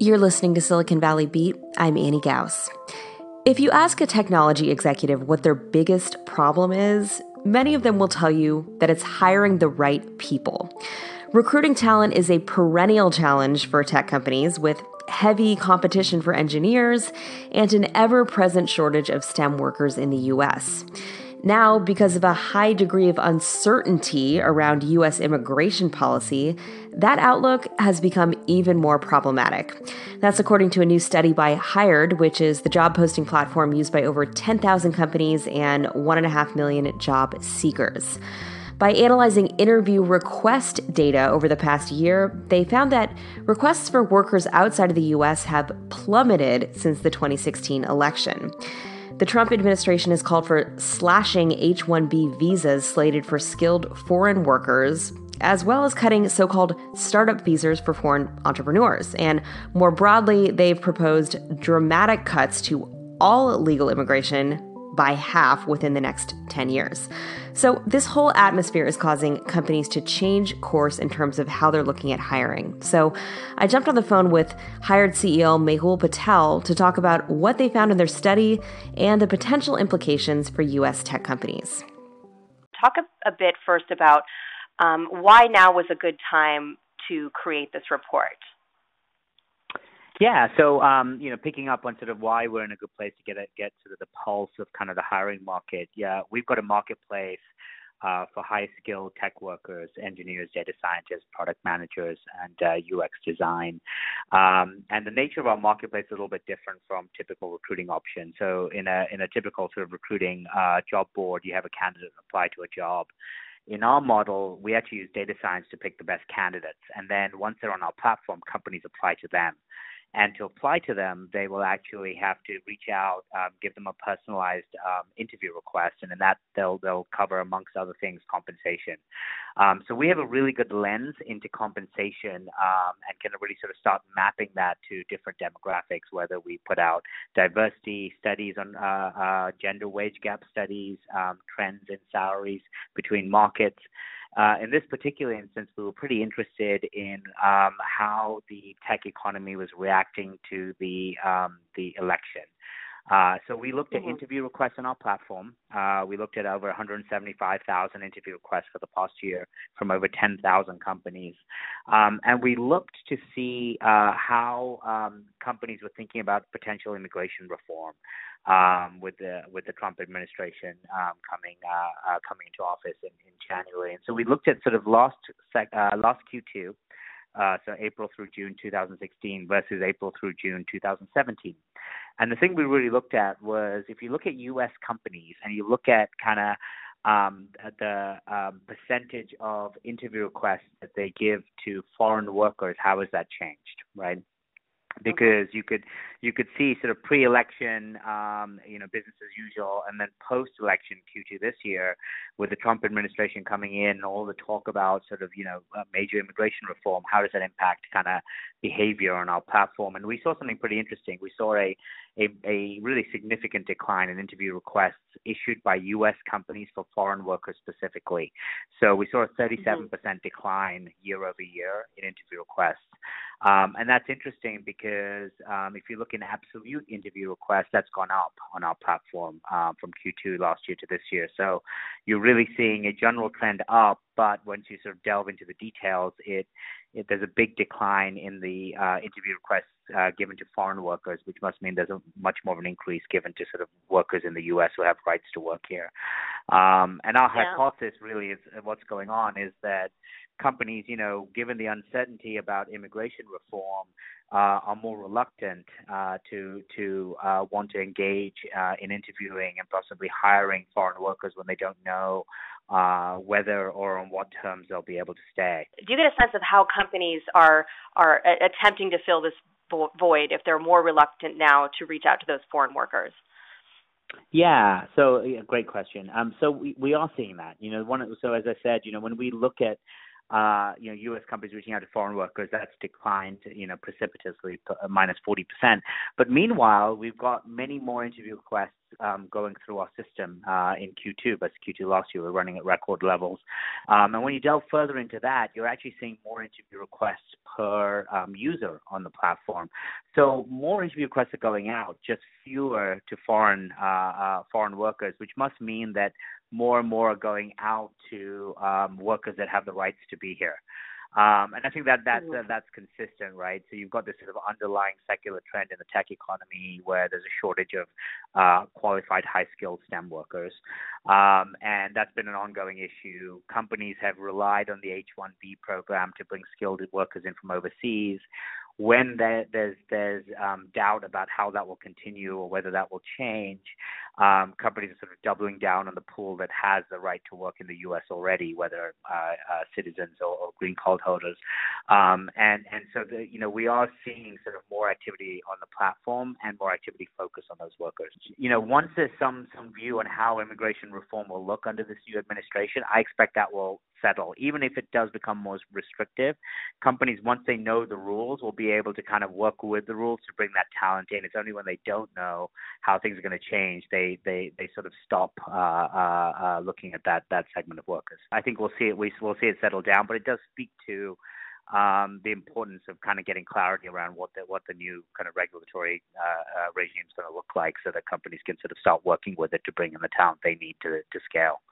You're listening to Silicon Valley Beat. I'm Annie Gaus. If you ask a technology executive what their biggest problem is, many of them will tell you that it's hiring the right people. Recruiting talent is a perennial challenge for tech companies with heavy competition for engineers and an ever present shortage of STEM workers in the US. Now, because of a high degree of uncertainty around US immigration policy, that outlook has become even more problematic. That's according to a new study by Hired, which is the job posting platform used by over 10,000 companies and 1.5 million job seekers. By analyzing interview request data over the past year, they found that requests for workers outside of the US have plummeted since the 2016 election. The Trump administration has called for slashing H 1B visas slated for skilled foreign workers, as well as cutting so called startup visas for foreign entrepreneurs. And more broadly, they've proposed dramatic cuts to all legal immigration by half within the next 10 years. So, this whole atmosphere is causing companies to change course in terms of how they're looking at hiring. So, I jumped on the phone with Hired CEO Mehul Patel to talk about what they found in their study and the potential implications for U.S. tech companies. Talk a, a bit first about um, why now was a good time to create this report. Yeah, so um, you know, picking up on sort of why we're in a good place to get get sort of the pulse of kind of the hiring market. Yeah, we've got a marketplace uh, for high skilled tech workers, engineers, data scientists, product managers, and uh, UX design. Um, and the nature of our marketplace is a little bit different from typical recruiting options. So in a in a typical sort of recruiting uh, job board, you have a candidate apply to a job. In our model, we actually use data science to pick the best candidates, and then once they're on our platform, companies apply to them. And to apply to them, they will actually have to reach out, um, give them a personalized um, interview request, and in that they'll they'll cover amongst other things compensation. Um, so we have a really good lens into compensation um, and can really sort of start mapping that to different demographics. Whether we put out diversity studies on uh, uh, gender wage gap studies, um, trends in salaries between markets. Uh, in this particular instance, we were pretty interested in um, how the tech economy was reacting to the um, the election. Uh, so we looked mm-hmm. at interview requests on our platform. Uh, we looked at over 175,000 interview requests for the past year from over 10,000 companies, um, and we looked to see uh, how um, companies were thinking about potential immigration reform um, with the with the Trump administration um, coming uh, uh, coming into office in, in January. And so we looked at sort of last sec, uh, last Q2, uh, so April through June 2016 versus April through June 2017. And the thing we really looked at was if you look at U.S. companies and you look at kind of um, the um, percentage of interview requests that they give to foreign workers, how has that changed, right? Because you could you could see sort of pre-election, um, you know, business as usual, and then post-election Q2 this year, with the Trump administration coming in, and all the talk about sort of you know major immigration reform. How does that impact kind of behavior on our platform? And we saw something pretty interesting. We saw a a, a really significant decline in interview requests issued by U.S. companies for foreign workers specifically. So we saw a 37% mm-hmm. decline year over year in interview requests. Um, and that's interesting because um, if you look in absolute interview requests, that's gone up on our platform uh, from Q2 last year to this year. So you're really seeing a general trend up, but once you sort of delve into the details, it, it there's a big decline in the uh, interview requests uh, given to foreign workers, which must mean there's a much more of an increase given to sort of workers in the U.S. who have rights to work here. Um, and our yeah. hypothesis really is uh, what's going on is that companies, you know, given the uncertainty about immigration reform, uh, are more reluctant uh, to to uh, want to engage uh, in interviewing and possibly hiring foreign workers when they don't know uh, whether or on what terms they'll be able to stay. Do you get a sense of how companies are are attempting to fill this void if they're more reluctant now to reach out to those foreign workers? Yeah, so yeah, great question. Um, so we, we are seeing that. You know, one so as I said, you know, when we look at uh, you know, U.S. companies reaching out to foreign workers, that's declined, you know, precipitously, uh, minus 40%. But meanwhile, we've got many more interview requests um, going through our system uh, in Q2 versus Q2 last year. We're running at record levels. Um, and when you delve further into that, you're actually seeing more interview requests per um, user on the platform. So more interview requests are going out, just fewer to foreign uh, uh, foreign workers, which must mean that more and more are going out to um, workers that have the rights to be here. Um, and I think that that's uh, that's consistent, right? So you've got this sort of underlying secular trend in the tech economy where there's a shortage of uh, qualified, high-skilled STEM workers, um, and that's been an ongoing issue. Companies have relied on the H-1B program to bring skilled workers in from overseas when there, there's there's um, doubt about how that will continue or whether that will change, um, companies are sort of doubling down on the pool that has the right to work in the U.S. already, whether uh, uh, citizens or, or, green card holders. Um, and and so the, you know we are seeing sort of more activity on the platform and more activity focused on those workers. You know, once there's some some view on how immigration reform will look under this new administration, I expect that will settle. Even if it does become more restrictive, companies, once they know the rules, will be able to kind of work with the rules to bring that talent in. It's only when they don't know how things are going to change, they they they sort of stop uh, uh, uh, looking at that that segment of workers. I think we'll see it. We, we'll see it settle down, but it does speak to um, the importance of kind of getting clarity around what the what the new kind of regulatory uh, uh, regime is going to look like, so that companies can sort of start working with it to bring in the talent they need to to scale.